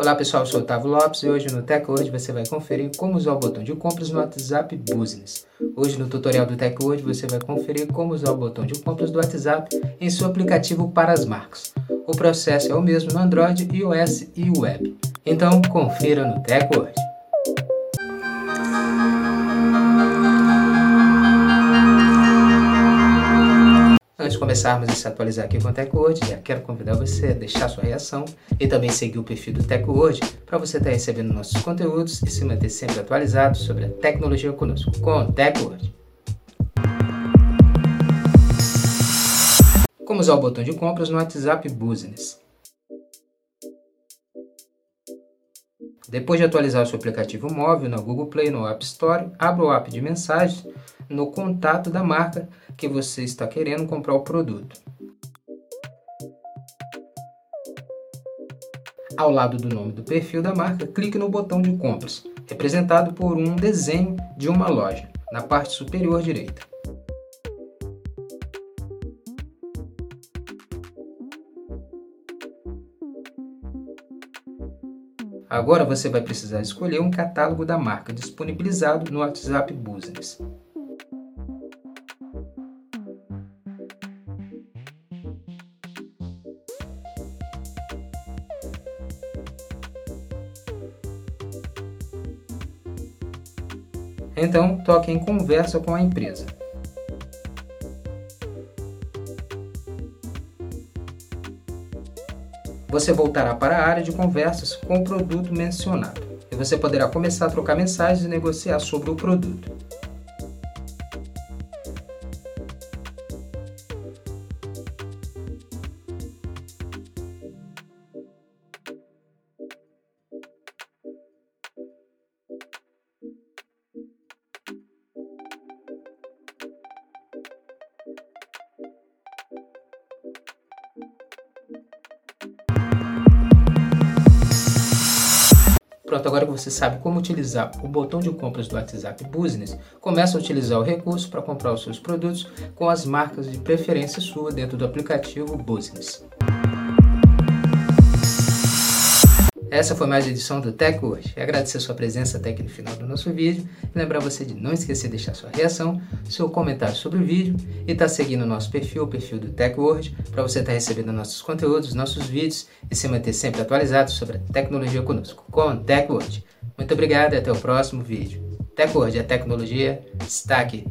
Olá pessoal, eu sou o Otávio Lopes e hoje no TechWord você vai conferir como usar o botão de compras no WhatsApp Business. Hoje no tutorial do TechWord você vai conferir como usar o botão de compras do WhatsApp em seu aplicativo para as marcas. O processo é o mesmo no Android, iOS e Web. Então confira no TechWord. Antes de começarmos a se atualizar aqui com o TechWord, já quero convidar você a deixar sua reação e também seguir o perfil do TechWord para você estar recebendo nossos conteúdos e se manter sempre atualizado sobre a tecnologia conosco, com TechWord. Como usar o botão de compras no WhatsApp Business. Depois de atualizar o seu aplicativo móvel na Google Play no App Store, abra o app de mensagens no contato da marca que você está querendo comprar o produto. Ao lado do nome do perfil da marca, clique no botão de compras, representado por um desenho de uma loja, na parte superior direita. Agora você vai precisar escolher um catálogo da marca disponibilizado no WhatsApp Business. Então, toque em conversa com a empresa. Você voltará para a área de conversas com o produto mencionado e você poderá começar a trocar mensagens e negociar sobre o produto. Pronto, agora que você sabe como utilizar o botão de compras do WhatsApp Business, começa a utilizar o recurso para comprar os seus produtos com as marcas de preferência sua dentro do aplicativo Business. Essa foi mais uma edição do Tech hoje. Agradecer a sua presença até aqui no final do nosso vídeo. Lembrar você de não esquecer de deixar sua reação, seu comentário sobre o vídeo e estar tá seguindo o nosso perfil, o perfil do TechWord, para você estar tá recebendo nossos conteúdos, nossos vídeos e se manter sempre atualizado sobre a tecnologia conosco, com o TechWord. Muito obrigado e até o próximo vídeo. TechWord, a tecnologia está aqui.